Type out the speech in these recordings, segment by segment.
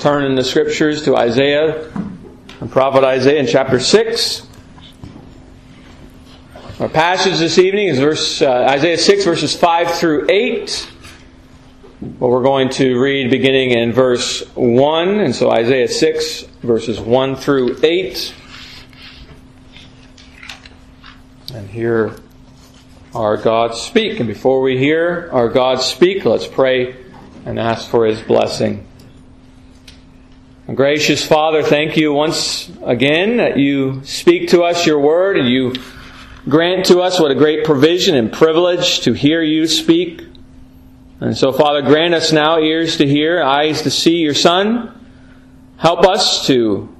turn in the scriptures to Isaiah, the prophet Isaiah in chapter 6. Our passage this evening is verse, uh, Isaiah 6, verses 5 through 8. Well, we're going to read beginning in verse 1, and so Isaiah 6, verses 1 through 8. And hear our God speak. And before we hear our God speak, let's pray and ask for His blessing. Gracious Father, thank you once again that you speak to us your word and you grant to us what a great provision and privilege to hear you speak. And so, Father, grant us now ears to hear, eyes to see your Son. Help us to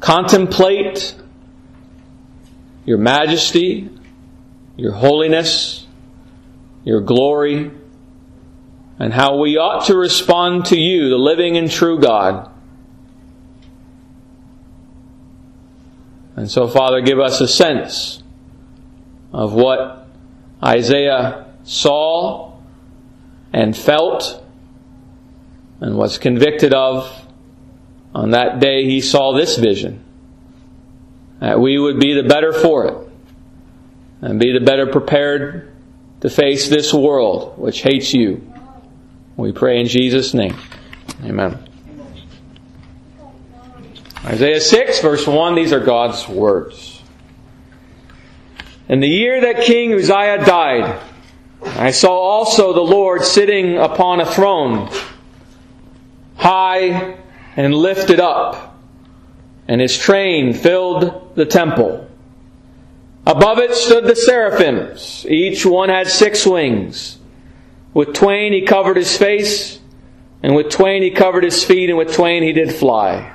contemplate your majesty, your holiness, your glory, and how we ought to respond to you, the living and true God. And so, Father, give us a sense of what Isaiah saw and felt and was convicted of on that day he saw this vision. That we would be the better for it and be the better prepared to face this world which hates you. We pray in Jesus' name. Amen. Isaiah 6, verse 1, these are God's words. In the year that King Uzziah died, I saw also the Lord sitting upon a throne, high and lifted up, and his train filled the temple. Above it stood the seraphims. Each one had six wings. With twain he covered his face, and with twain he covered his feet, and with twain he did fly.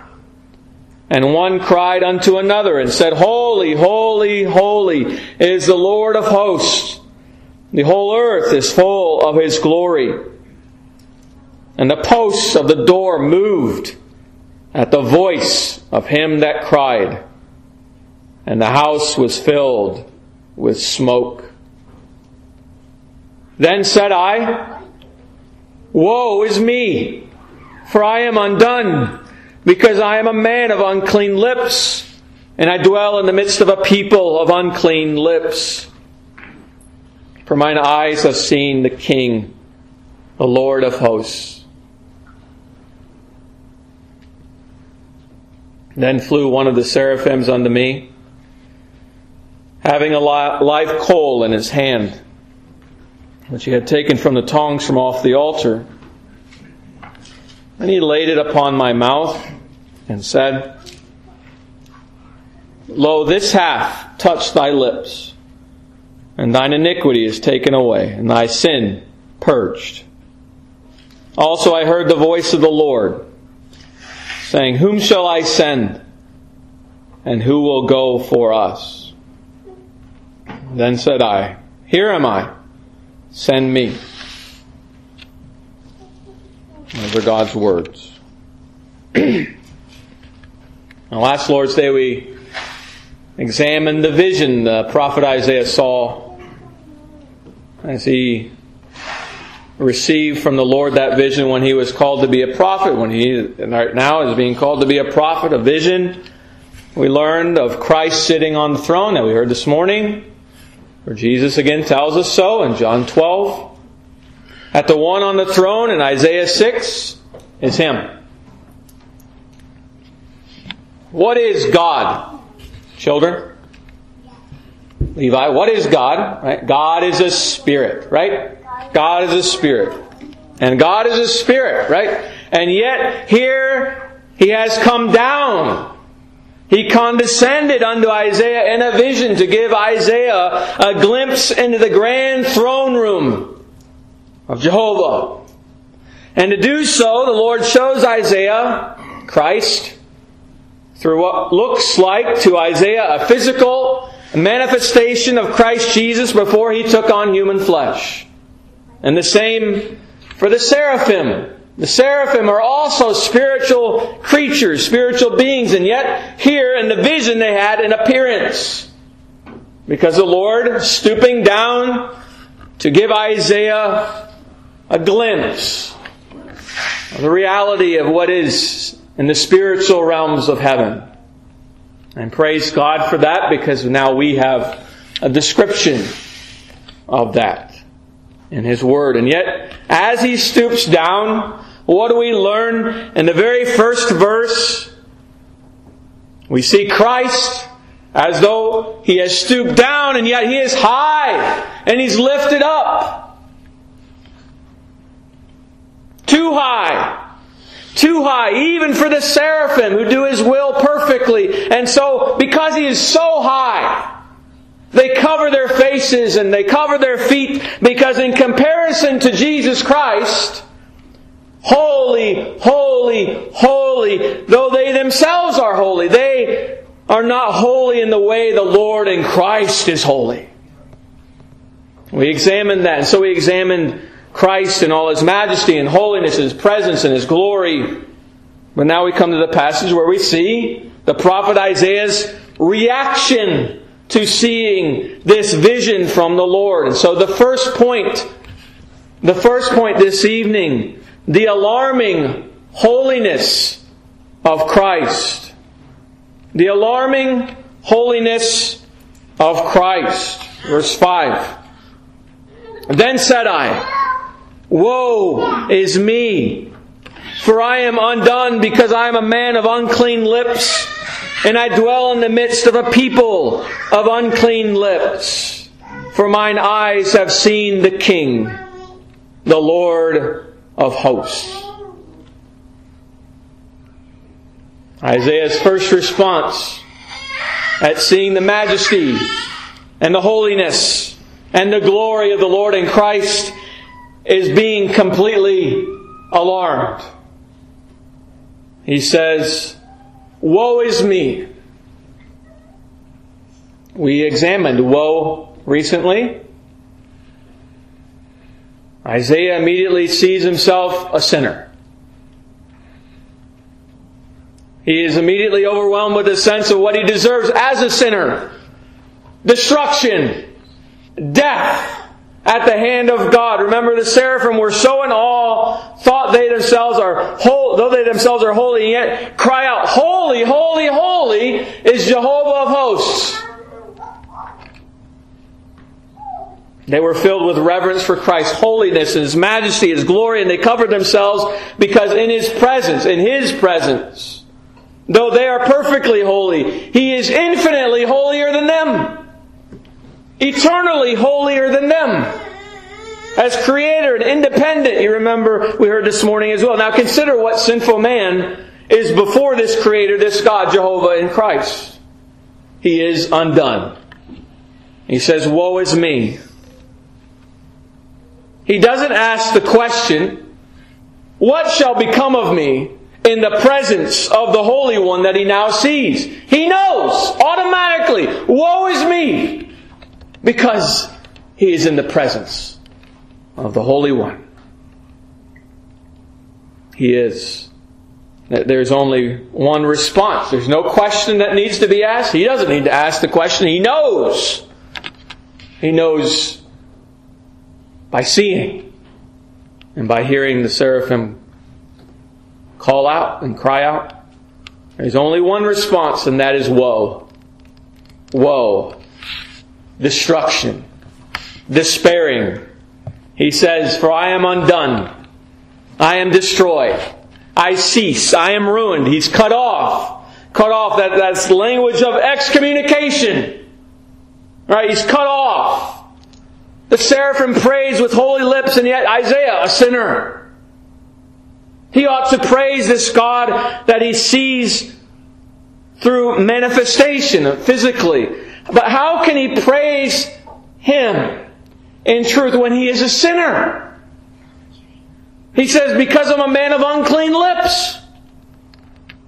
And one cried unto another and said, Holy, holy, holy is the Lord of hosts. The whole earth is full of his glory. And the posts of the door moved at the voice of him that cried. And the house was filled with smoke. Then said I, Woe is me, for I am undone because I am a man of unclean lips, and I dwell in the midst of a people of unclean lips. For mine eyes have seen the King, the Lord of hosts. Then flew one of the seraphims unto me, having a live coal in his hand, which he had taken from the tongs from off the altar. And he laid it upon my mouth and said, Lo, this hath touched thy lips, and thine iniquity is taken away, and thy sin purged. Also I heard the voice of the Lord, saying, Whom shall I send? And who will go for us? Then said I, Here am I, send me. Those are God's words. now, last Lord's Day we examined the vision the prophet Isaiah saw as he received from the Lord that vision when he was called to be a prophet, when he right now is being called to be a prophet, a vision. We learned of Christ sitting on the throne that we heard this morning, where Jesus again tells us so in John 12. At the one on the throne in Isaiah 6 is Him. What is God? Children? Levi, what is God? Right? God is a spirit, right? God is a spirit. And God is a spirit, right? And yet here he has come down. He condescended unto Isaiah in a vision to give Isaiah a glimpse into the grand throne room of Jehovah. And to do so, the Lord shows Isaiah Christ through what looks like to Isaiah a physical manifestation of Christ Jesus before he took on human flesh. And the same for the seraphim. The seraphim are also spiritual creatures, spiritual beings, and yet here in the vision they had an appearance. Because the Lord, stooping down to give Isaiah a glimpse of the reality of what is in the spiritual realms of heaven. And praise God for that because now we have a description of that in His Word. And yet, as He stoops down, what do we learn in the very first verse? We see Christ as though He has stooped down and yet He is high and He's lifted up. Too high. Too high, even for the seraphim who do His will perfectly. And so, because He is so high, they cover their faces and they cover their feet because in comparison to Jesus Christ, holy, holy, holy, though they themselves are holy, they are not holy in the way the Lord in Christ is holy. We examined that. And so we examined Christ in all His majesty and holiness, and His presence and His glory. But now we come to the passage where we see the prophet Isaiah's reaction to seeing this vision from the Lord. And so the first point, the first point this evening, the alarming holiness of Christ. The alarming holiness of Christ. Verse 5. Then said I, Woe is me, for I am undone because I am a man of unclean lips and I dwell in the midst of a people of unclean lips. For mine eyes have seen the King, the Lord of hosts. Isaiah's first response at seeing the majesty and the holiness and the glory of the Lord in Christ is being completely alarmed. He says, Woe is me. We examined woe recently. Isaiah immediately sees himself a sinner. He is immediately overwhelmed with a sense of what he deserves as a sinner destruction, death at the hand of God. Remember, the seraphim were so in awe, thought they themselves are though they themselves are holy, yet cry out, Holy, holy, holy is Jehovah of hosts. They were filled with reverence for Christ's holiness and His majesty, His glory, and they covered themselves because in His presence, in His presence, though they are perfectly holy, He is infinitely holier than eternally holier than them. As creator and independent, you remember we heard this morning as well. Now consider what sinful man is before this creator, this God, Jehovah in Christ. He is undone. He says, Woe is me. He doesn't ask the question, What shall become of me in the presence of the Holy One that he now sees? He knows automatically, Woe is me because he is in the presence of the Holy One. He is. There's only one response. There's no question that needs to be asked. He doesn't need to ask the question. He knows. He knows by seeing and by hearing the seraphim call out and cry out. There's only one response, and that is woe. Woe destruction, despairing. He says, For I am undone. I am destroyed. I cease. I am ruined. He's cut off. Cut off. That, that's language of excommunication. Right? He's cut off. The seraphim praise with holy lips, and yet Isaiah, a sinner. He ought to praise this God that he sees through manifestation physically. But how can he praise him in truth when he is a sinner? He says, because I'm a man of unclean lips.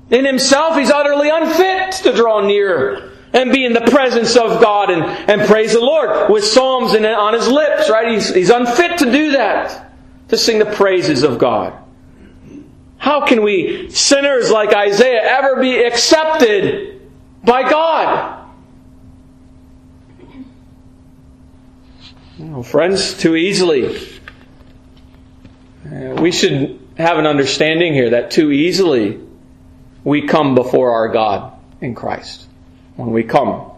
In himself, he's utterly unfit to draw near and be in the presence of God and, and praise the Lord with psalms on his lips, right? He's, he's unfit to do that, to sing the praises of God. How can we, sinners like Isaiah, ever be accepted by God? Friends, too easily. Uh, we should have an understanding here that too easily we come before our God in Christ. When we come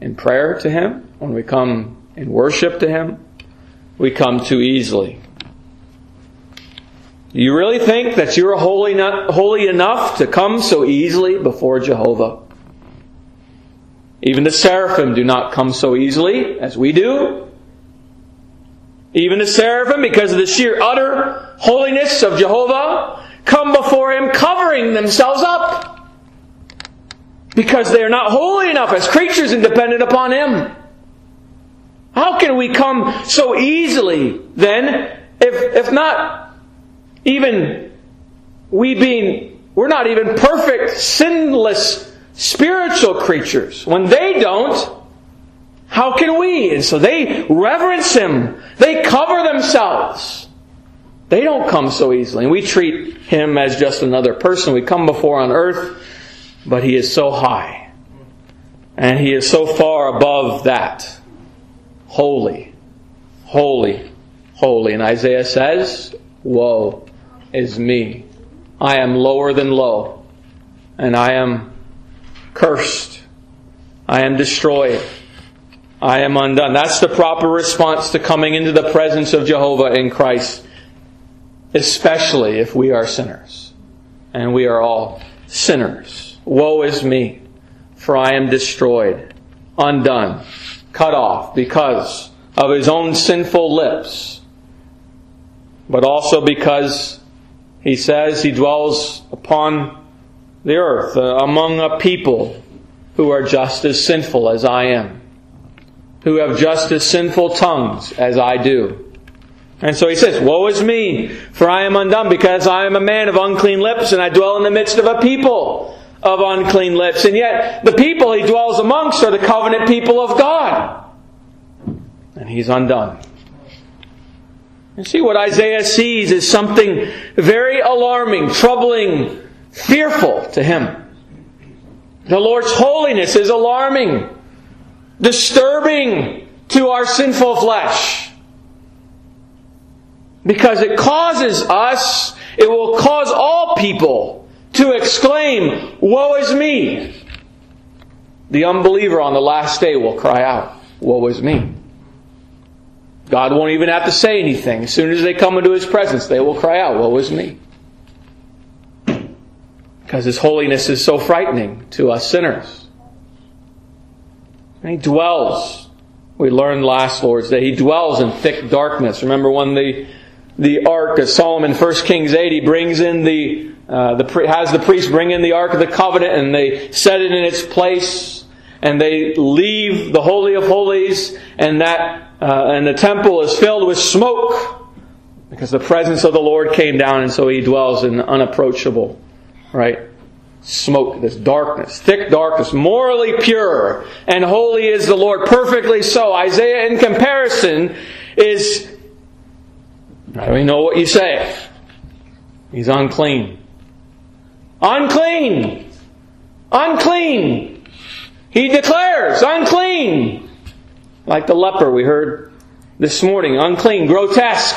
in prayer to Him, when we come in worship to Him, we come too easily. Do you really think that you're holy, holy enough to come so easily before Jehovah? Even the seraphim do not come so easily as we do. Even the seraphim, because of the sheer utter holiness of Jehovah, come before Him covering themselves up. Because they are not holy enough as creatures and dependent upon Him. How can we come so easily then, if, if not even we being, we're not even perfect, sinless spiritual creatures. When they don't, how can we? And so they reverence Him. They cover themselves. They don't come so easily. And we treat Him as just another person we come before on earth, but He is so high. And He is so far above that. Holy, holy, holy. And Isaiah says, Woe is me. I am lower than low, and I am cursed. I am destroyed. I am undone. That's the proper response to coming into the presence of Jehovah in Christ, especially if we are sinners. And we are all sinners. Woe is me, for I am destroyed, undone, cut off because of his own sinful lips, but also because he says he dwells upon the earth, uh, among a people who are just as sinful as I am, who have just as sinful tongues as I do. And so he says, Woe is me, for I am undone, because I am a man of unclean lips, and I dwell in the midst of a people of unclean lips. And yet, the people he dwells amongst are the covenant people of God. And he's undone. You see, what Isaiah sees is something very alarming, troubling, fearful to him. The Lord's holiness is alarming, disturbing to our sinful flesh. Because it causes us, it will cause all people to exclaim, Woe is me! The unbeliever on the last day will cry out, Woe is me! God won't even have to say anything. As soon as they come into His presence, they will cry out, Woe is me! because His holiness is so frightening to us sinners. And He dwells. We learned last Lord's Day. He dwells in thick darkness. Remember when the the ark of Solomon, 1 Kings 8, he brings in the, uh, the has the priest bring in the ark of the covenant and they set it in its place and they leave the holy of holies and that uh, and the temple is filled with smoke because the presence of the Lord came down and so he dwells in unapproachable right? Smoke, this darkness, thick darkness, morally pure and holy is the Lord, perfectly so. Isaiah, in comparison, is, I don't even know what you say. He's unclean. Unclean! Unclean! He declares, unclean! Like the leper we heard this morning, unclean, grotesque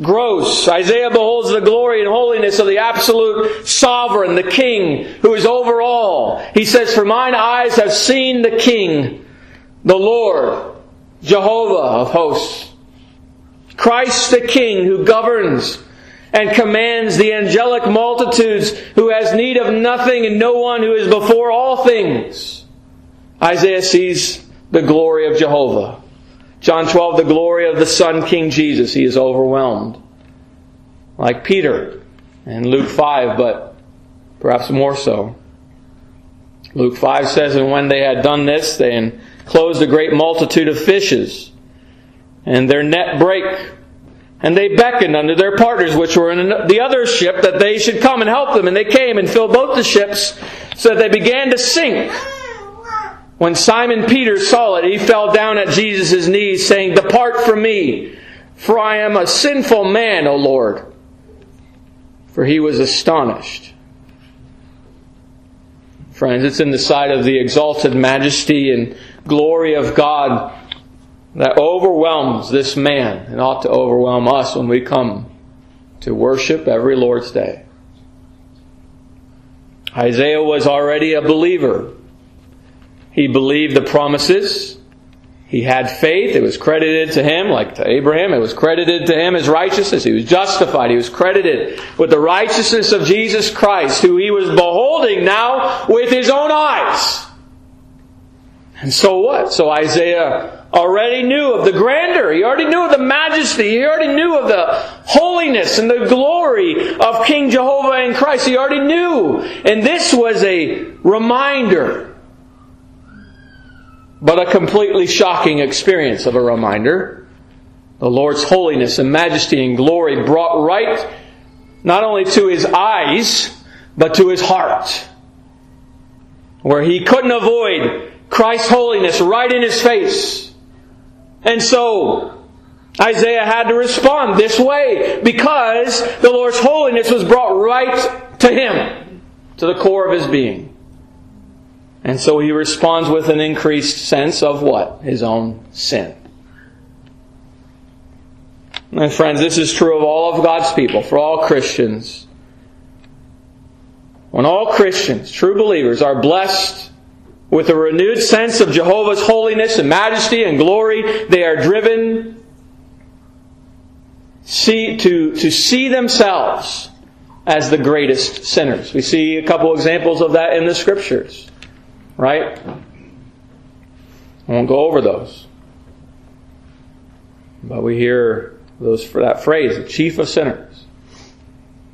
gross. Isaiah beholds the glory and holiness of the absolute sovereign, the king who is over all. He says, For mine eyes have seen the king, the Lord, Jehovah of hosts. Christ the king who governs and commands the angelic multitudes, who has need of nothing and no one who is before all things. Isaiah sees the glory of Jehovah. John 12, the glory of the Son, King Jesus. He is overwhelmed. Like Peter in Luke 5, but perhaps more so. Luke 5 says, And when they had done this, they enclosed a great multitude of fishes, and their net brake. And they beckoned unto their partners, which were in the other ship, that they should come and help them. And they came and filled both the ships, so that they began to sink. When Simon Peter saw it, he fell down at Jesus' knees, saying, Depart from me, for I am a sinful man, O Lord. For he was astonished. Friends, it's in the sight of the exalted majesty and glory of God that overwhelms this man and ought to overwhelm us when we come to worship every Lord's Day. Isaiah was already a believer. He believed the promises. He had faith. It was credited to him, like to Abraham. It was credited to him as righteousness. He was justified. He was credited with the righteousness of Jesus Christ, who he was beholding now with his own eyes. And so what? So Isaiah already knew of the grandeur. He already knew of the majesty. He already knew of the holiness and the glory of King Jehovah in Christ. He already knew. And this was a reminder. But a completely shocking experience of a reminder. The Lord's holiness and majesty and glory brought right not only to his eyes, but to his heart. Where he couldn't avoid Christ's holiness right in his face. And so, Isaiah had to respond this way because the Lord's holiness was brought right to him, to the core of his being. And so he responds with an increased sense of what? His own sin. And friends, this is true of all of God's people, for all Christians. When all Christians, true believers, are blessed with a renewed sense of Jehovah's holiness and majesty and glory, they are driven see, to, to see themselves as the greatest sinners. We see a couple examples of that in the scriptures. Right? I won't go over those. But we hear those for that phrase, the chief of sinners.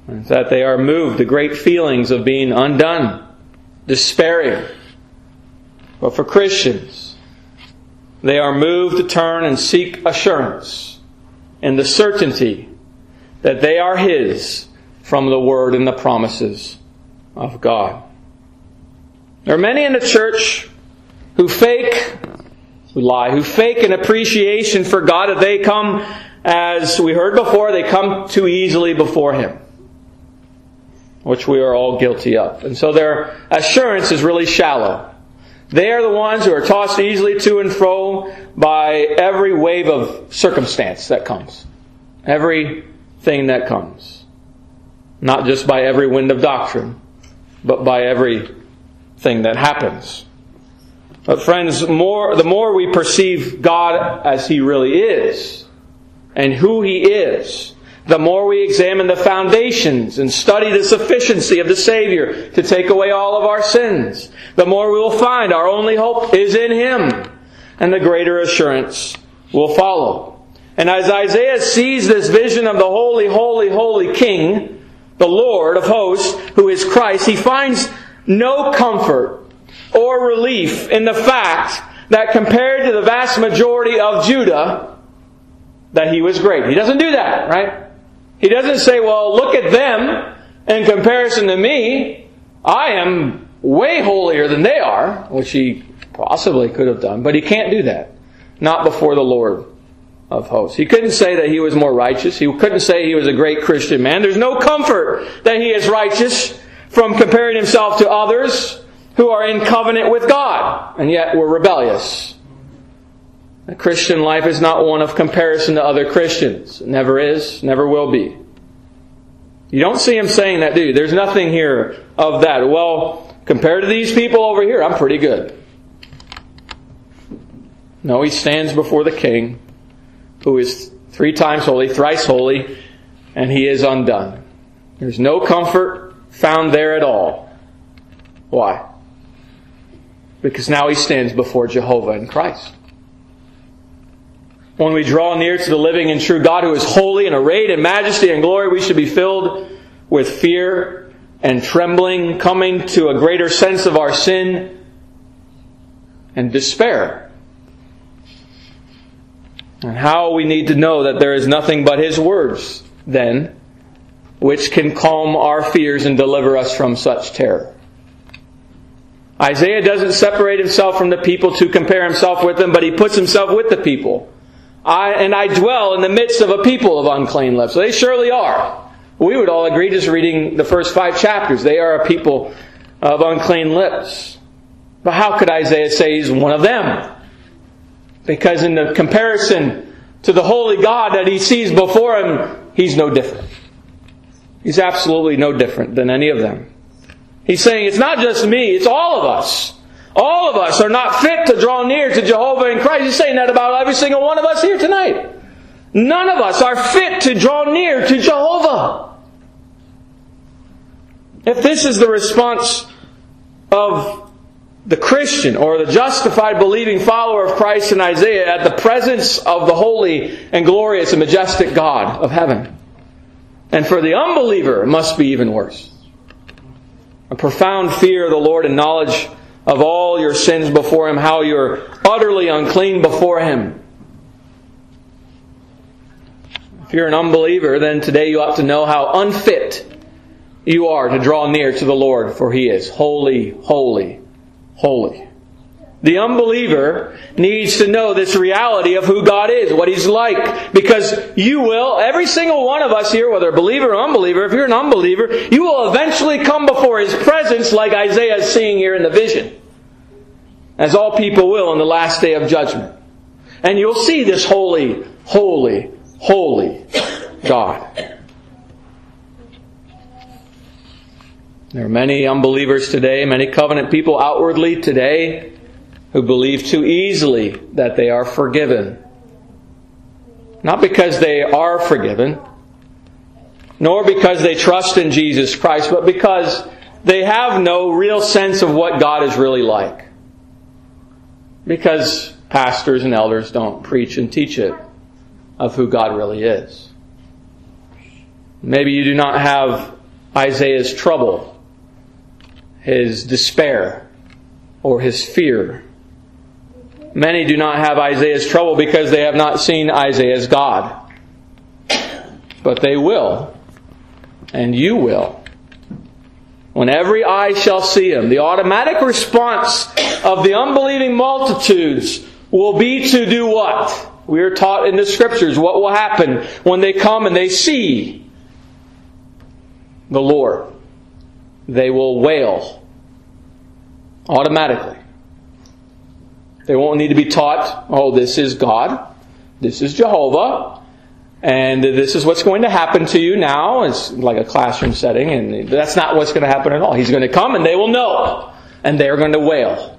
And that they are moved to great feelings of being undone, despairing, but for Christians, they are moved to turn and seek assurance in the certainty that they are His from the Word and the promises of God. There are many in the church who fake, who lie, who fake an appreciation for God that they come, as we heard before, they come too easily before Him. Which we are all guilty of. And so their assurance is really shallow. They are the ones who are tossed easily to and fro by every wave of circumstance that comes. Everything that comes. Not just by every wind of doctrine, but by everything that happens. But friends, more, the more we perceive God as He really is, and who He is, the more we examine the foundations and study the sufficiency of the Savior to take away all of our sins, the more we will find our only hope is in Him, and the greater assurance will follow. And as Isaiah sees this vision of the holy, holy, holy King, the Lord of hosts, who is Christ, he finds no comfort or relief in the fact that compared to the vast majority of Judah, that he was great. He doesn't do that, right? He doesn't say, well, look at them in comparison to me. I am way holier than they are, which he possibly could have done, but he can't do that. Not before the Lord of hosts. He couldn't say that he was more righteous. He couldn't say he was a great Christian man. There's no comfort that he is righteous from comparing himself to others who are in covenant with God and yet were rebellious. The Christian life is not one of comparison to other Christians. It never is, never will be. You don't see him saying that, do you? There's nothing here of that. Well, compared to these people over here, I'm pretty good. No, he stands before the king, who is three times holy, thrice holy, and he is undone. There's no comfort found there at all. Why? Because now he stands before Jehovah in Christ. When we draw near to the living and true God who is holy and arrayed in majesty and glory, we should be filled with fear and trembling, coming to a greater sense of our sin and despair. And how we need to know that there is nothing but His words, then, which can calm our fears and deliver us from such terror. Isaiah doesn't separate himself from the people to compare himself with them, but he puts himself with the people. I, and I dwell in the midst of a people of unclean lips. They surely are. We would all agree just reading the first five chapters. They are a people of unclean lips. But how could Isaiah say he's one of them? Because in the comparison to the holy God that he sees before him, he's no different. He's absolutely no different than any of them. He's saying it's not just me, it's all of us. All of us are not fit to draw near to Jehovah in Christ. He's saying that about every single one of us here tonight. None of us are fit to draw near to Jehovah. If this is the response of the Christian or the justified believing follower of Christ in Isaiah at the presence of the holy and glorious and majestic God of heaven, and for the unbeliever, it must be even worse. A profound fear of the Lord and knowledge of all your sins before Him, how you're utterly unclean before Him. If you're an unbeliever, then today you ought to know how unfit you are to draw near to the Lord, for He is holy, holy, holy. The unbeliever needs to know this reality of who God is, what He's like, because you will, every single one of us here, whether a believer or unbeliever, if you're an unbeliever, you will eventually come before His presence like Isaiah is seeing here in the vision. As all people will in the last day of judgment. And you'll see this holy, holy, holy God. There are many unbelievers today, many covenant people outwardly today who believe too easily that they are forgiven. Not because they are forgiven, nor because they trust in Jesus Christ, but because they have no real sense of what God is really like. Because pastors and elders don't preach and teach it of who God really is. Maybe you do not have Isaiah's trouble, his despair, or his fear. Many do not have Isaiah's trouble because they have not seen Isaiah's God. But they will, and you will. When every eye shall see him, the automatic response of the unbelieving multitudes will be to do what? We are taught in the scriptures what will happen when they come and they see the Lord. They will wail automatically. They won't need to be taught, oh, this is God, this is Jehovah, and this is what's going to happen to you now. It's like a classroom setting, and that's not what's going to happen at all. He's going to come and they will know, and they are going to wail.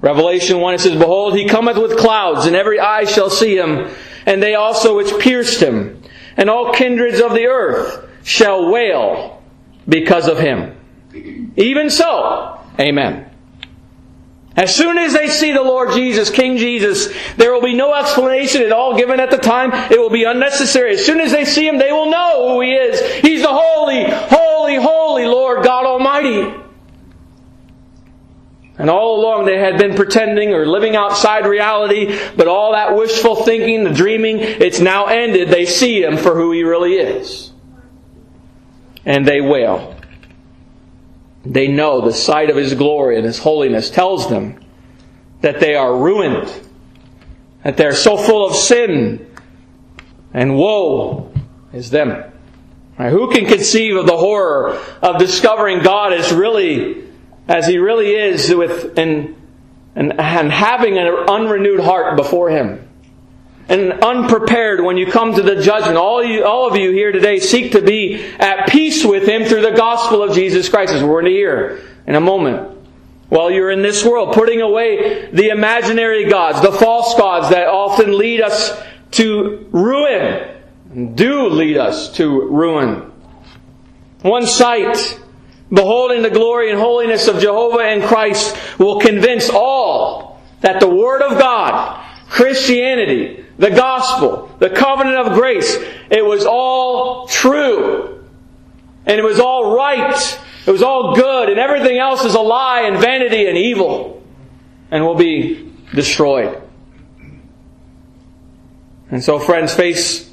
Revelation 1 it says, Behold, he cometh with clouds, and every eye shall see him, and they also which pierced him, and all kindreds of the earth shall wail because of him. Even so, Amen. As soon as they see the Lord Jesus, King Jesus, there will be no explanation at all given at the time. It will be unnecessary. As soon as they see Him, they will know who He is. He's the holy, holy, holy Lord God Almighty. And all along they had been pretending or living outside reality, but all that wishful thinking, the dreaming, it's now ended. They see Him for who He really is. And they wail. They know the sight of His glory and His holiness tells them that they are ruined, that they're so full of sin, and woe is them. Right, who can conceive of the horror of discovering God as really, as He really is, with and and, and having an unrenewed heart before Him? And unprepared when you come to the judgment. All, you, all of you here today seek to be at peace with Him through the gospel of Jesus Christ, as we're going to hear in a moment. While you're in this world, putting away the imaginary gods, the false gods that often lead us to ruin, do lead us to ruin. One sight, beholding the glory and holiness of Jehovah and Christ, will convince all that the Word of God, Christianity, the gospel, the covenant of grace, it was all true. And it was all right. It was all good. And everything else is a lie and vanity and evil. And will be destroyed. And so, friends, face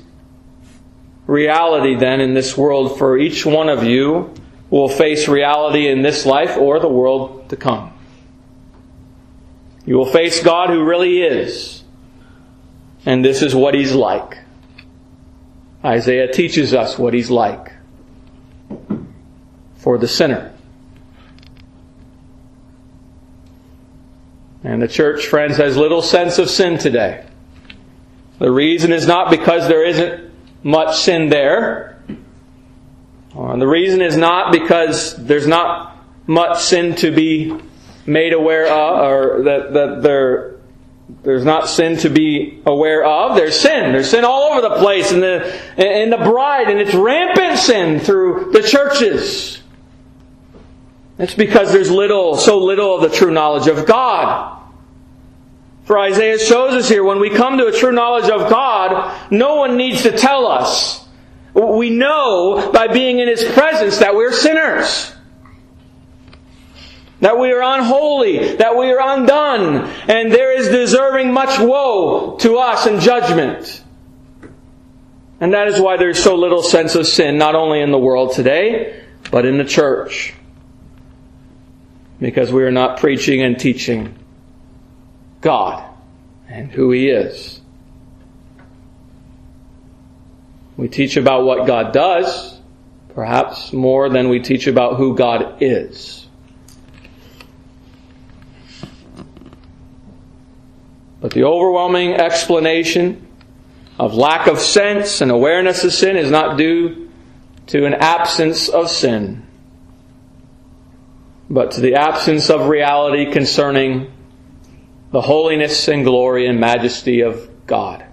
reality then in this world for each one of you will face reality in this life or the world to come. You will face God who really is and this is what he's like. Isaiah teaches us what he's like for the sinner. And the church, friends, has little sense of sin today. The reason is not because there isn't much sin there, And the reason is not because there's not much sin to be made aware of, or that, that there, there's not sin to be aware of. There's sin. There's sin all over the place in the, in the bride, and it's rampant sin through the churches. It's because there's little, so little of the true knowledge of God. For Isaiah shows us here, when we come to a true knowledge of God, no one needs to tell us. We know by being in His presence that we're sinners. That we are unholy, that we are undone, and there is deserving much woe to us in judgment. And that is why there's so little sense of sin, not only in the world today, but in the church. Because we are not preaching and teaching God and who He is. We teach about what God does, perhaps more than we teach about who God is. But the overwhelming explanation of lack of sense and awareness of sin is not due to an absence of sin, but to the absence of reality concerning the holiness and glory and majesty of God.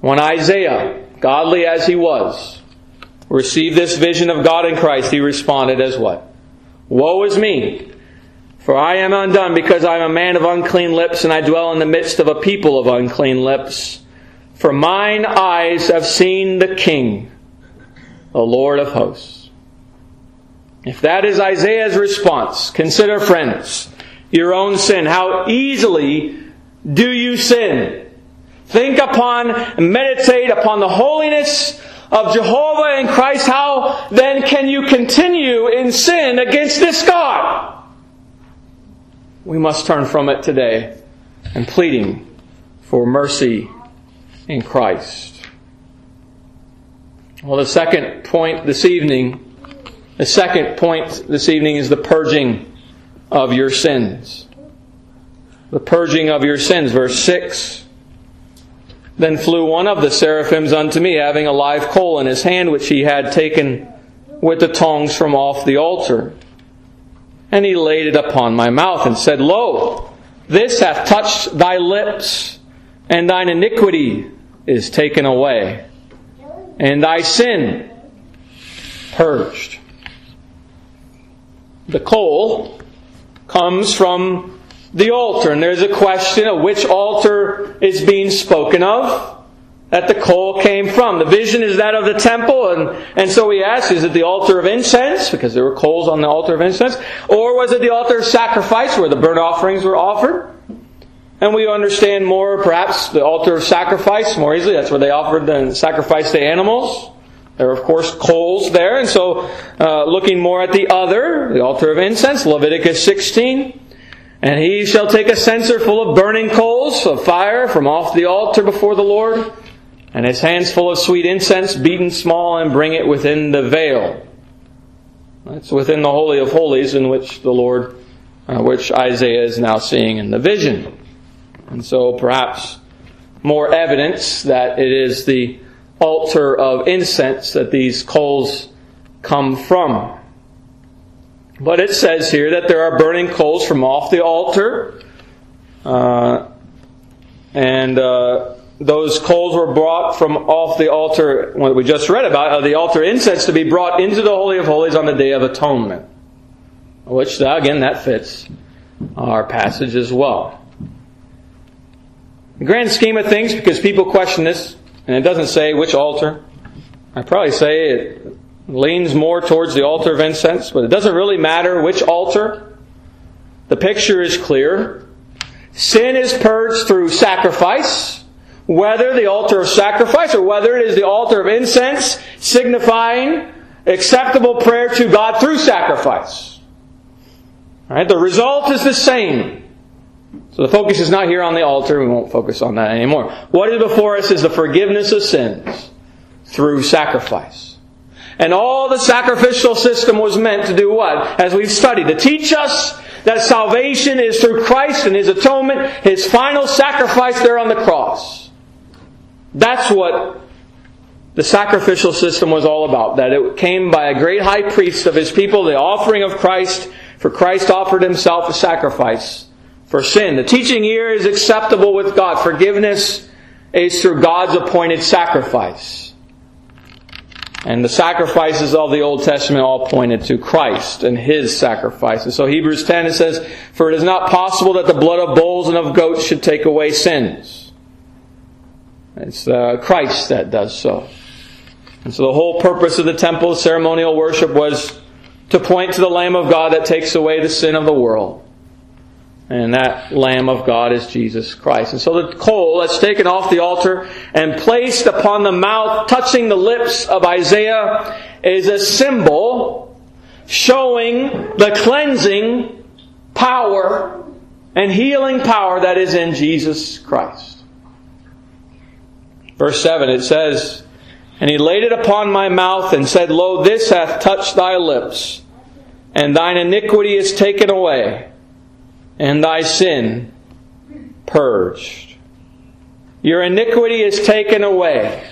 When Isaiah, godly as he was, received this vision of God in Christ, he responded as what? Woe is me! For I am undone because I am a man of unclean lips and I dwell in the midst of a people of unclean lips. For mine eyes have seen the King, the Lord of hosts. If that is Isaiah's response, consider friends, your own sin. How easily do you sin? Think upon and meditate upon the holiness of Jehovah and Christ. How then can you continue in sin against this God? We must turn from it today and pleading for mercy in Christ. Well, the second point this evening, the second point this evening is the purging of your sins. The purging of your sins. Verse 6. Then flew one of the seraphims unto me, having a live coal in his hand, which he had taken with the tongs from off the altar. And he laid it upon my mouth and said, Lo, this hath touched thy lips, and thine iniquity is taken away, and thy sin purged. The coal comes from the altar. And there's a question of which altar is being spoken of that the coal came from. The vision is that of the temple, and, and so we ask, is it the altar of incense, because there were coals on the altar of incense, or was it the altar of sacrifice, where the burnt offerings were offered? And we understand more, perhaps, the altar of sacrifice more easily. That's where they offered the sacrifice to animals. There are, of course, coals there, and so uh, looking more at the other, the altar of incense, Leviticus 16. And he shall take a censer full of burning coals of fire from off the altar before the Lord, and his hands full of sweet incense, beaten small, and bring it within the veil. That's within the Holy of Holies in which the Lord, uh, which Isaiah is now seeing in the vision. And so perhaps more evidence that it is the altar of incense that these coals come from. But it says here that there are burning coals from off the altar. Uh, and uh, those coals were brought from off the altar, what we just read about, uh, the altar incense to be brought into the Holy of Holies on the Day of Atonement. Which, again, that fits our passage as well. The grand scheme of things, because people question this, and it doesn't say which altar. I probably say it leans more towards the altar of incense, but it doesn't really matter which altar. The picture is clear. Sin is purged through sacrifice, whether the altar of sacrifice or whether it is the altar of incense, signifying acceptable prayer to God through sacrifice. Right? The result is the same. So the focus is not here on the altar. We won't focus on that anymore. What is before us is the forgiveness of sins through sacrifice. And all the sacrificial system was meant to do what? As we've studied, to teach us that salvation is through Christ and His atonement, His final sacrifice there on the cross. That's what the sacrificial system was all about. That it came by a great high priest of his people, the offering of Christ, for Christ offered himself a sacrifice for sin. The teaching here is acceptable with God. Forgiveness is through God's appointed sacrifice. And the sacrifices of the Old Testament all pointed to Christ and His sacrifices. So Hebrews 10 it says, For it is not possible that the blood of bulls and of goats should take away sins. It's uh, Christ that does so. And so the whole purpose of the temple ceremonial worship was to point to the Lamb of God that takes away the sin of the world. And that Lamb of God is Jesus Christ. And so the coal that's taken off the altar and placed upon the mouth, touching the lips of Isaiah, is a symbol showing the cleansing power and healing power that is in Jesus Christ. Verse 7, it says, And he laid it upon my mouth and said, Lo, this hath touched thy lips, and thine iniquity is taken away and thy sin purged. Your iniquity is taken away,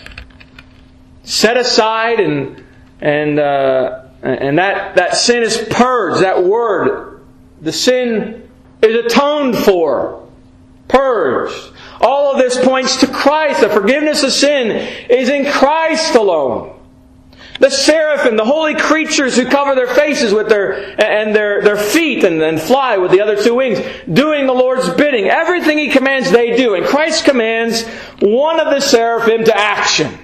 set aside, and and uh, and that that sin is purged. That word, the sin is atoned for, purged. All of this points to Christ. The forgiveness of sin is in Christ alone. The seraphim, the holy creatures who cover their faces with their and their, their feet and then fly with the other two wings, doing the Lord's bidding. Everything He commands, they do. And Christ commands one of the seraphim to action.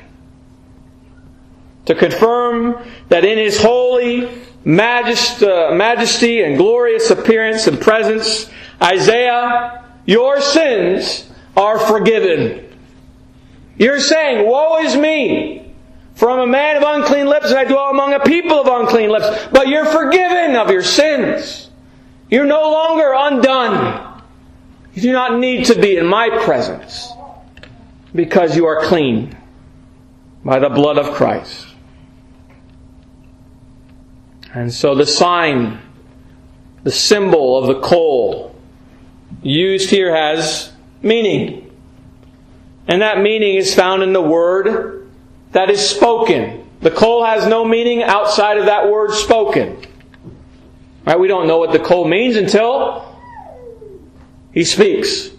To confirm that in His holy uh, majesty and glorious appearance and presence, Isaiah, your sins are forgiven. You're saying, Woe is me! For I'm a man of unclean lips, and I dwell among a people of unclean lips. But you're forgiven of your sins. You're no longer undone. You do not need to be in my presence because you are clean by the blood of Christ. And so the sign, the symbol of the coal used here has meaning. And that meaning is found in the word that is spoken. The coal has no meaning outside of that word spoken. Right? We don't know what the coal means until he speaks.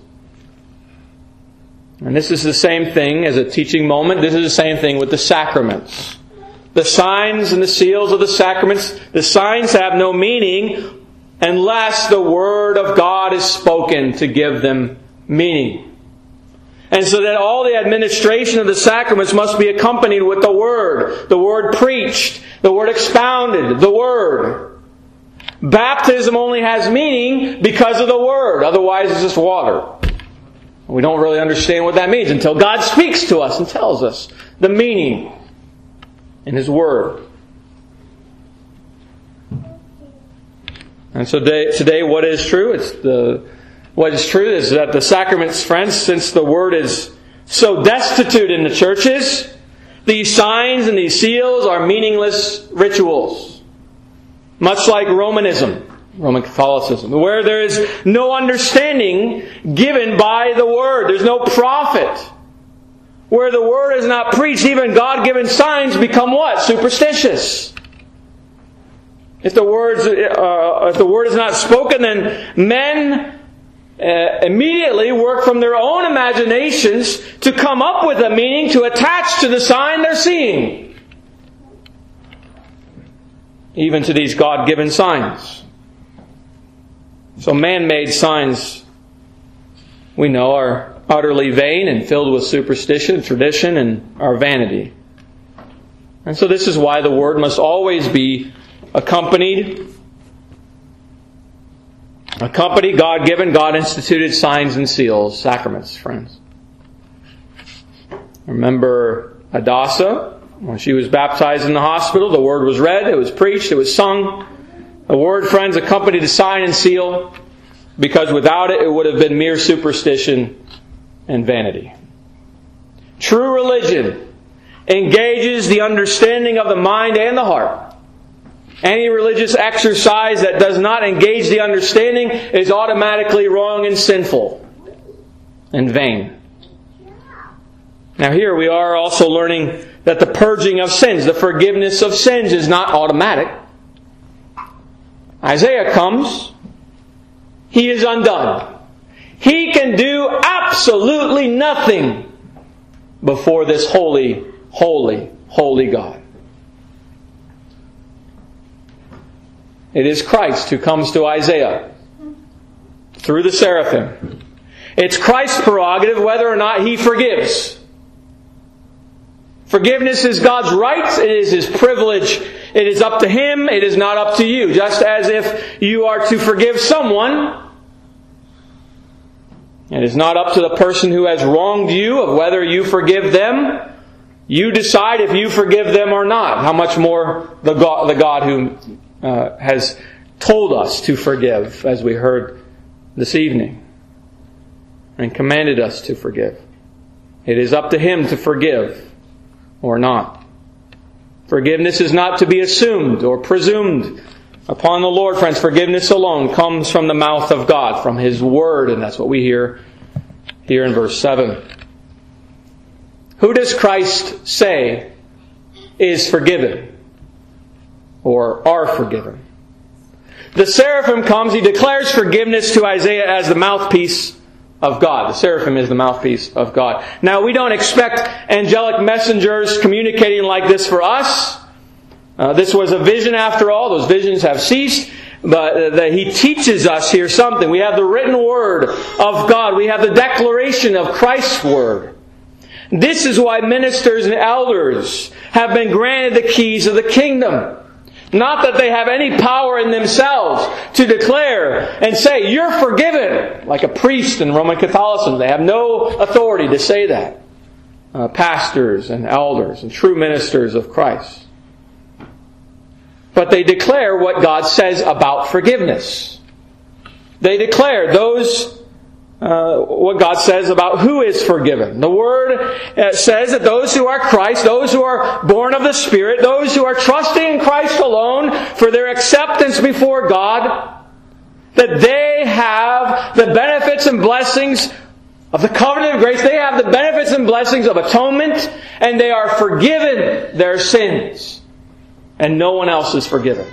And this is the same thing as a teaching moment. This is the same thing with the sacraments. The signs and the seals of the sacraments, the signs have no meaning unless the Word of God is spoken to give them meaning. And so that all the administration of the sacraments must be accompanied with the Word. The Word preached, the Word expounded, the Word. Baptism only has meaning because of the Word. Otherwise, it's just water. We don't really understand what that means until God speaks to us and tells us the meaning in His Word. And so today, today what is true? It's the what is true is that the sacraments, friends, since the word is so destitute in the churches, these signs and these seals are meaningless rituals. Much like Romanism, Roman Catholicism, where there is no understanding given by the word. There's no profit. Where the word is not preached, even God given signs become what? Superstitious. If the words, uh, if the word is not spoken, then men uh, immediately work from their own imaginations to come up with a meaning to attach to the sign they're seeing. Even to these God given signs. So, man made signs, we know, are utterly vain and filled with superstition, tradition, and our vanity. And so, this is why the Word must always be accompanied a company, God given, God instituted signs and seals, sacraments, friends. Remember Adasa? When she was baptized in the hospital, the word was read, it was preached, it was sung. The word, friends, accompanied a sign and seal because without it, it would have been mere superstition and vanity. True religion engages the understanding of the mind and the heart any religious exercise that does not engage the understanding is automatically wrong and sinful and vain. Now, here we are also learning that the purging of sins, the forgiveness of sins is not automatic. Isaiah comes, he is undone. He can do absolutely nothing before this holy, holy, holy God. It is Christ who comes to Isaiah through the seraphim. It's Christ's prerogative whether or not he forgives. Forgiveness is God's right. It is His privilege. It is up to Him. It is not up to you. Just as if you are to forgive someone, it is not up to the person who has wronged you of whether you forgive them. You decide if you forgive them or not. How much more the God, the God who uh, has told us to forgive, as we heard this evening, and commanded us to forgive. It is up to Him to forgive or not. Forgiveness is not to be assumed or presumed upon the Lord, friends. Forgiveness alone comes from the mouth of God, from His Word, and that's what we hear here in verse 7. Who does Christ say is forgiven or are forgiven? The seraphim comes, he declares forgiveness to Isaiah as the mouthpiece of God. The seraphim is the mouthpiece of God. Now, we don't expect angelic messengers communicating like this for us. Uh, this was a vision after all. Those visions have ceased. But uh, he teaches us here something. We have the written word of God. We have the declaration of Christ's word. This is why ministers and elders have been granted the keys of the kingdom. Not that they have any power in themselves to declare and say, you're forgiven, like a priest in Roman Catholicism. They have no authority to say that. Uh, pastors and elders and true ministers of Christ. But they declare what God says about forgiveness. They declare those uh, what God says about who is forgiven. The Word uh, says that those who are Christ, those who are born of the Spirit, those who are trusting in Christ alone for their acceptance before God, that they have the benefits and blessings of the covenant of grace. They have the benefits and blessings of atonement, and they are forgiven their sins. And no one else is forgiven.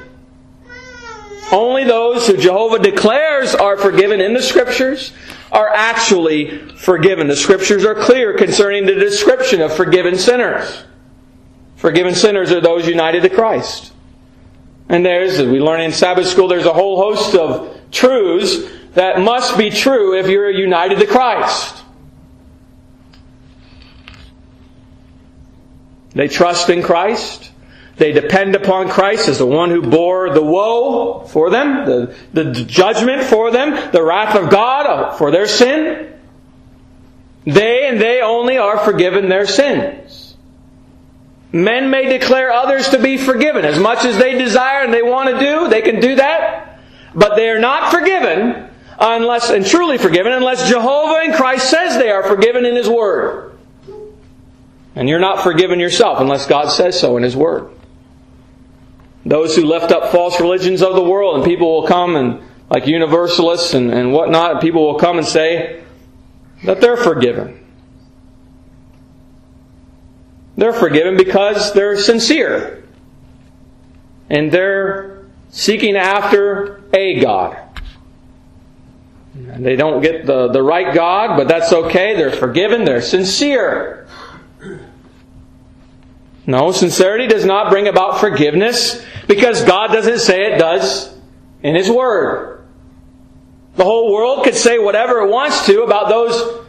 Only those who Jehovah declares are forgiven in the Scriptures are actually forgiven. The Scriptures are clear concerning the description of forgiven sinners. Forgiven sinners are those united to Christ. And there's, as we learn in Sabbath school, there's a whole host of truths that must be true if you're united to Christ. They trust in Christ. They depend upon Christ as the one who bore the woe for them, the, the judgment for them, the wrath of God for their sin. They and they only are forgiven their sins. Men may declare others to be forgiven as much as they desire and they want to do, they can do that. But they are not forgiven unless, and truly forgiven, unless Jehovah and Christ says they are forgiven in His Word. And you're not forgiven yourself unless God says so in His Word. Those who lift up false religions of the world, and people will come and, like universalists and, and whatnot, and people will come and say that they're forgiven. They're forgiven because they're sincere. And they're seeking after a God. And they don't get the, the right God, but that's okay. They're forgiven. They're sincere. No, sincerity does not bring about forgiveness because God doesn't say it does in His Word. The whole world could say whatever it wants to about those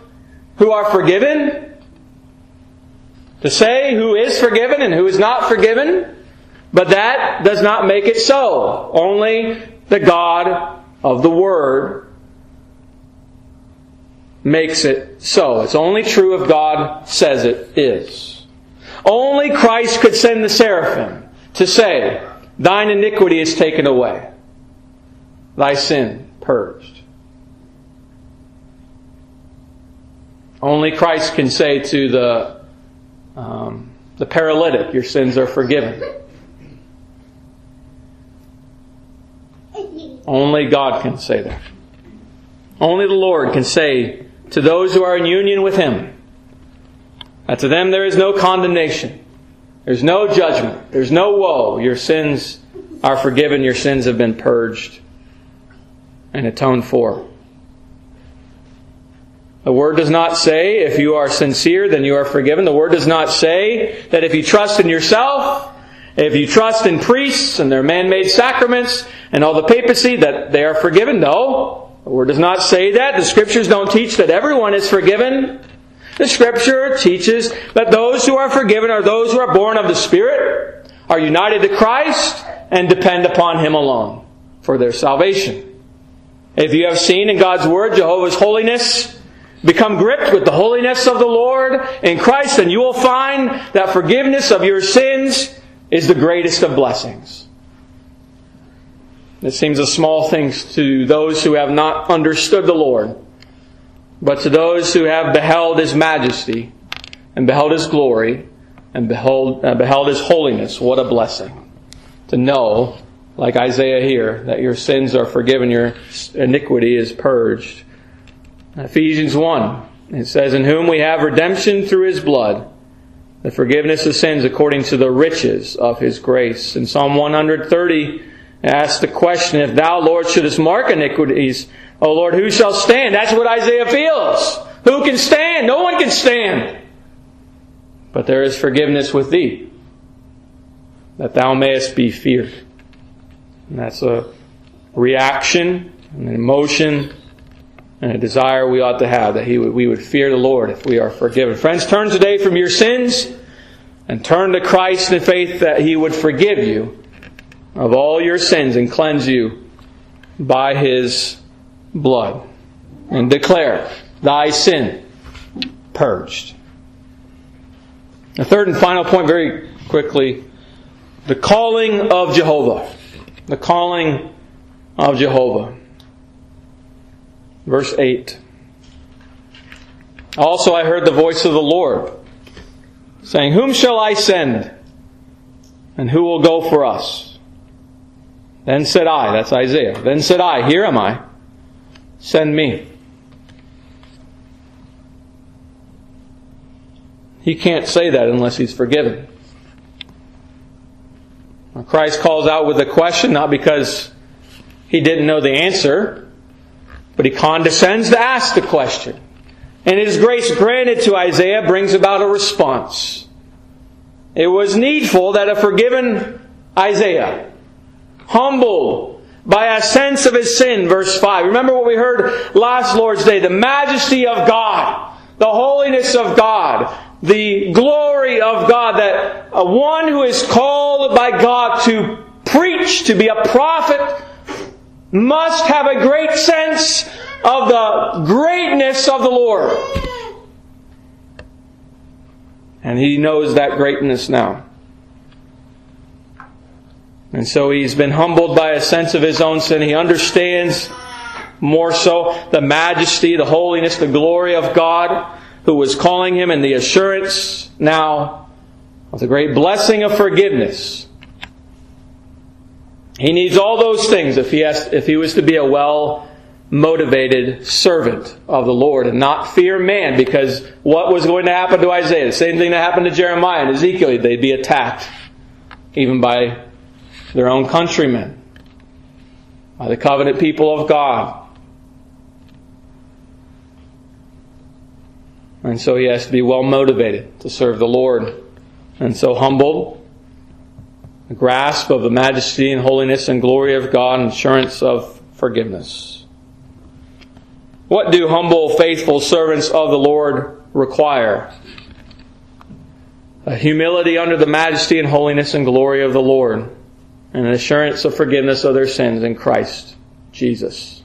who are forgiven, to say who is forgiven and who is not forgiven, but that does not make it so. Only the God of the Word makes it so. It's only true if God says it is. Only Christ could send the seraphim to say, Thine iniquity is taken away, thy sin purged. Only Christ can say to the, um, the paralytic, Your sins are forgiven. Only God can say that. Only the Lord can say to those who are in union with Him, that to them there is no condemnation. There's no judgment. There's no woe. Your sins are forgiven. Your sins have been purged and atoned for. The Word does not say if you are sincere, then you are forgiven. The Word does not say that if you trust in yourself, if you trust in priests and their man-made sacraments and all the papacy, that they are forgiven. No. The Word does not say that. The Scriptures don't teach that everyone is forgiven. The Scripture teaches that those who are forgiven are those who are born of the Spirit, are united to Christ, and depend upon Him alone for their salvation. If you have seen in God's Word Jehovah's holiness, become gripped with the holiness of the Lord in Christ, and you will find that forgiveness of your sins is the greatest of blessings. It seems a small thing to those who have not understood the Lord, but to those who have beheld His majesty and beheld His glory and beheld, uh, beheld His holiness, what a blessing to know, like Isaiah here, that your sins are forgiven, your iniquity is purged. Ephesians 1, it says, In whom we have redemption through His blood, the forgiveness of sins according to the riches of His grace. In Psalm 130, asks the question, If thou, Lord, shouldest mark iniquities, O Lord, who shall stand? That's what Isaiah feels. Who can stand? No one can stand. But there is forgiveness with thee, that thou mayest be feared. And that's a reaction, an emotion, and a desire we ought to have that would, we would fear the Lord if we are forgiven. Friends, turn today from your sins and turn to Christ in faith that he would forgive you of all your sins and cleanse you by his blood. And declare thy sin purged. The third and final point, very quickly the calling of Jehovah. The calling of Jehovah. Verse 8. Also I heard the voice of the Lord saying, Whom shall I send? And who will go for us? Then said I, that's Isaiah, then said I, Here am I, send me. He can't say that unless he's forgiven. Christ calls out with a question, not because he didn't know the answer, but he condescends to ask the question. And his grace granted to Isaiah brings about a response. It was needful that a forgiven Isaiah humbled by a sense of his sin, verse 5. Remember what we heard last Lord's Day the majesty of God, the holiness of God, the glory of God, that one who is called by God to preach, to be a prophet, must have a great sense of the greatness of the Lord. And he knows that greatness now. And so he's been humbled by a sense of his own sin. He understands more so the majesty, the holiness, the glory of God who was calling him and the assurance now of the great blessing of forgiveness. He needs all those things if he, has, if he was to be a well motivated servant of the Lord and not fear man because what was going to happen to Isaiah? The same thing that happened to Jeremiah and Ezekiel. They'd be attacked even by their own countrymen, by the covenant people of God. And so he has to be well motivated to serve the Lord. And so humbled, a grasp of the majesty and holiness and glory of God, and assurance of forgiveness. What do humble, faithful servants of the Lord require? A humility under the majesty and holiness and glory of the Lord and an assurance of forgiveness of their sins in Christ Jesus.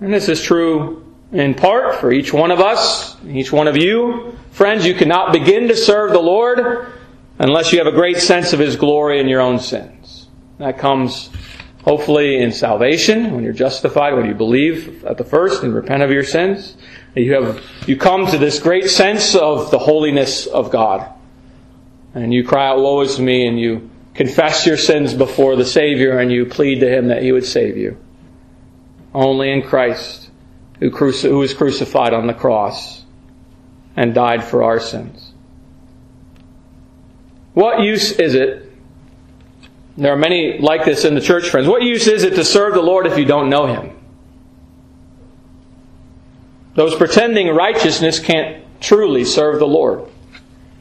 And this is true in part for each one of us, each one of you. Friends, you cannot begin to serve the Lord unless you have a great sense of His glory in your own sins. That comes hopefully in salvation, when you're justified, when you believe at the first and repent of your sins. You have, you come to this great sense of the holiness of God and you cry out, Woe is me, and you confess your sins before the Savior and you plead to Him that He would save you. Only in Christ, who, cruci- who was crucified on the cross and died for our sins. What use is it? There are many like this in the church, friends. What use is it to serve the Lord if you don't know Him? Those pretending righteousness can't truly serve the Lord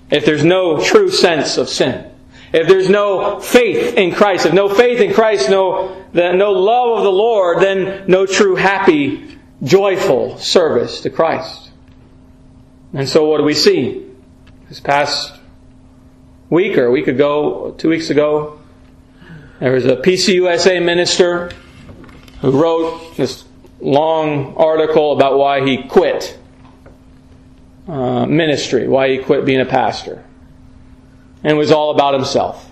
if there's no true sense of sin. If there's no faith in Christ, if no faith in Christ, no, no love of the Lord, then no true happy, joyful service to Christ. And so what do we see? This past week or a week ago, two weeks ago, there was a PCUSA minister who wrote this long article about why he quit uh, ministry, why he quit being a pastor. And it was all about himself.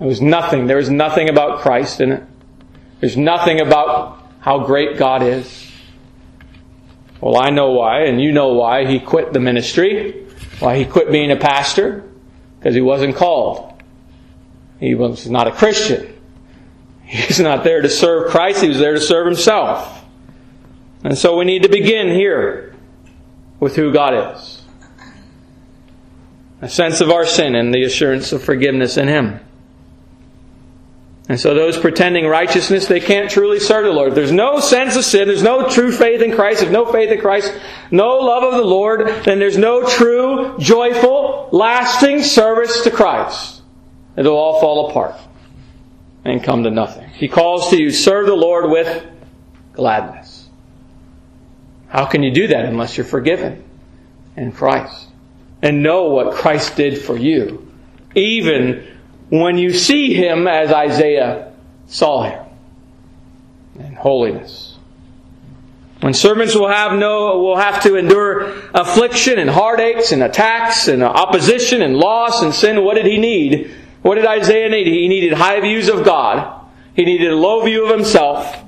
It was nothing. There was nothing about Christ in it. There's nothing about how great God is. Well, I know why, and you know why he quit the ministry, why he quit being a pastor, because he wasn't called. He was not a Christian. He's not there to serve Christ, he was there to serve himself. And so we need to begin here with who God is a sense of our sin and the assurance of forgiveness in Him. And so those pretending righteousness, they can't truly serve the Lord. There's no sense of sin, there's no true faith in Christ, If no faith in Christ, no love of the Lord, then there's no true, joyful, lasting service to Christ. It'll all fall apart and come to nothing. He calls to you, serve the Lord with gladness. How can you do that unless you're forgiven in Christ? And know what Christ did for you. Even when you see Him as Isaiah saw Him. In holiness. When servants will have no, will have to endure affliction and heartaches and attacks and opposition and loss and sin, what did he need? What did Isaiah need? He needed high views of God. He needed a low view of himself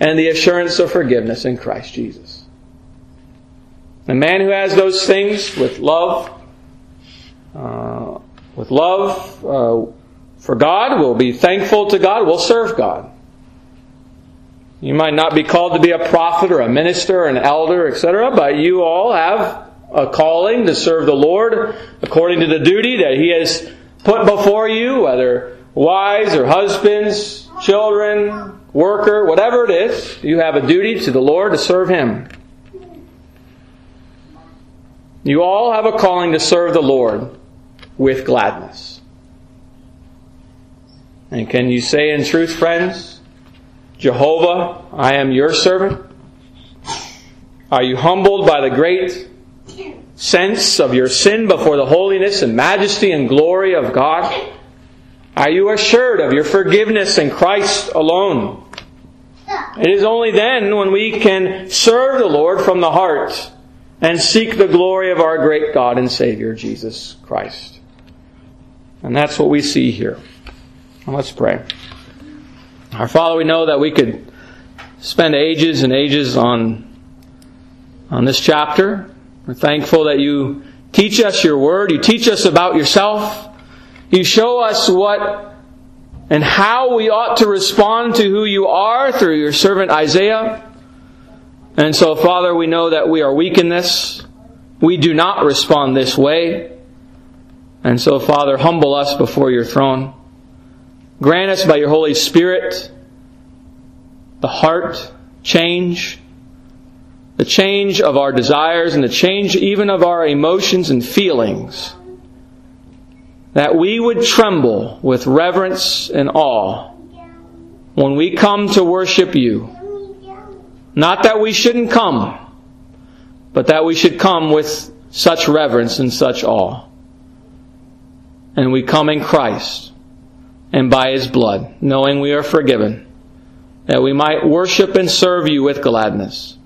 and the assurance of forgiveness in Christ Jesus. The man who has those things with love, uh, with love uh, for God, will be thankful to God, will serve God. You might not be called to be a prophet or a minister or an elder, etc., but you all have a calling to serve the Lord according to the duty that He has put before you, whether wives or husbands, children, worker, whatever it is, you have a duty to the Lord to serve Him. You all have a calling to serve the Lord with gladness. And can you say in truth, friends, Jehovah, I am your servant? Are you humbled by the great sense of your sin before the holiness and majesty and glory of God? Are you assured of your forgiveness in Christ alone? It is only then when we can serve the Lord from the heart and seek the glory of our great God and Savior, Jesus Christ. And that's what we see here. Let's pray. Our Father, we know that we could spend ages and ages on, on this chapter. We're thankful that you teach us your word. You teach us about yourself. You show us what and how we ought to respond to who you are through your servant Isaiah. And so, Father, we know that we are weak in this. We do not respond this way. And so, Father, humble us before your throne. Grant us by your Holy Spirit the heart change the change of our desires and the change even of our emotions and feelings, that we would tremble with reverence and awe when we come to worship you. Not that we shouldn't come, but that we should come with such reverence and such awe. And we come in Christ and by His blood, knowing we are forgiven, that we might worship and serve you with gladness.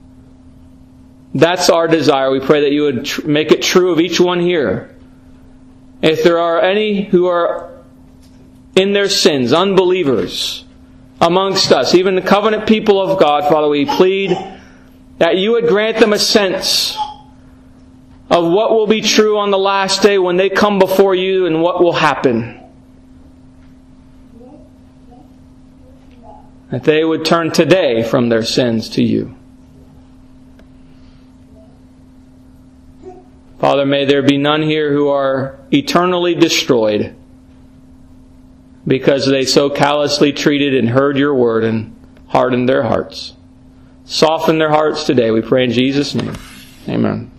That's our desire. We pray that you would tr- make it true of each one here. If there are any who are in their sins, unbelievers amongst us, even the covenant people of God, Father, we plead that you would grant them a sense of what will be true on the last day when they come before you and what will happen. That they would turn today from their sins to you. Father, may there be none here who are eternally destroyed because they so callously treated and heard your word and hardened their hearts. Soften their hearts today, we pray in Jesus' name. Amen.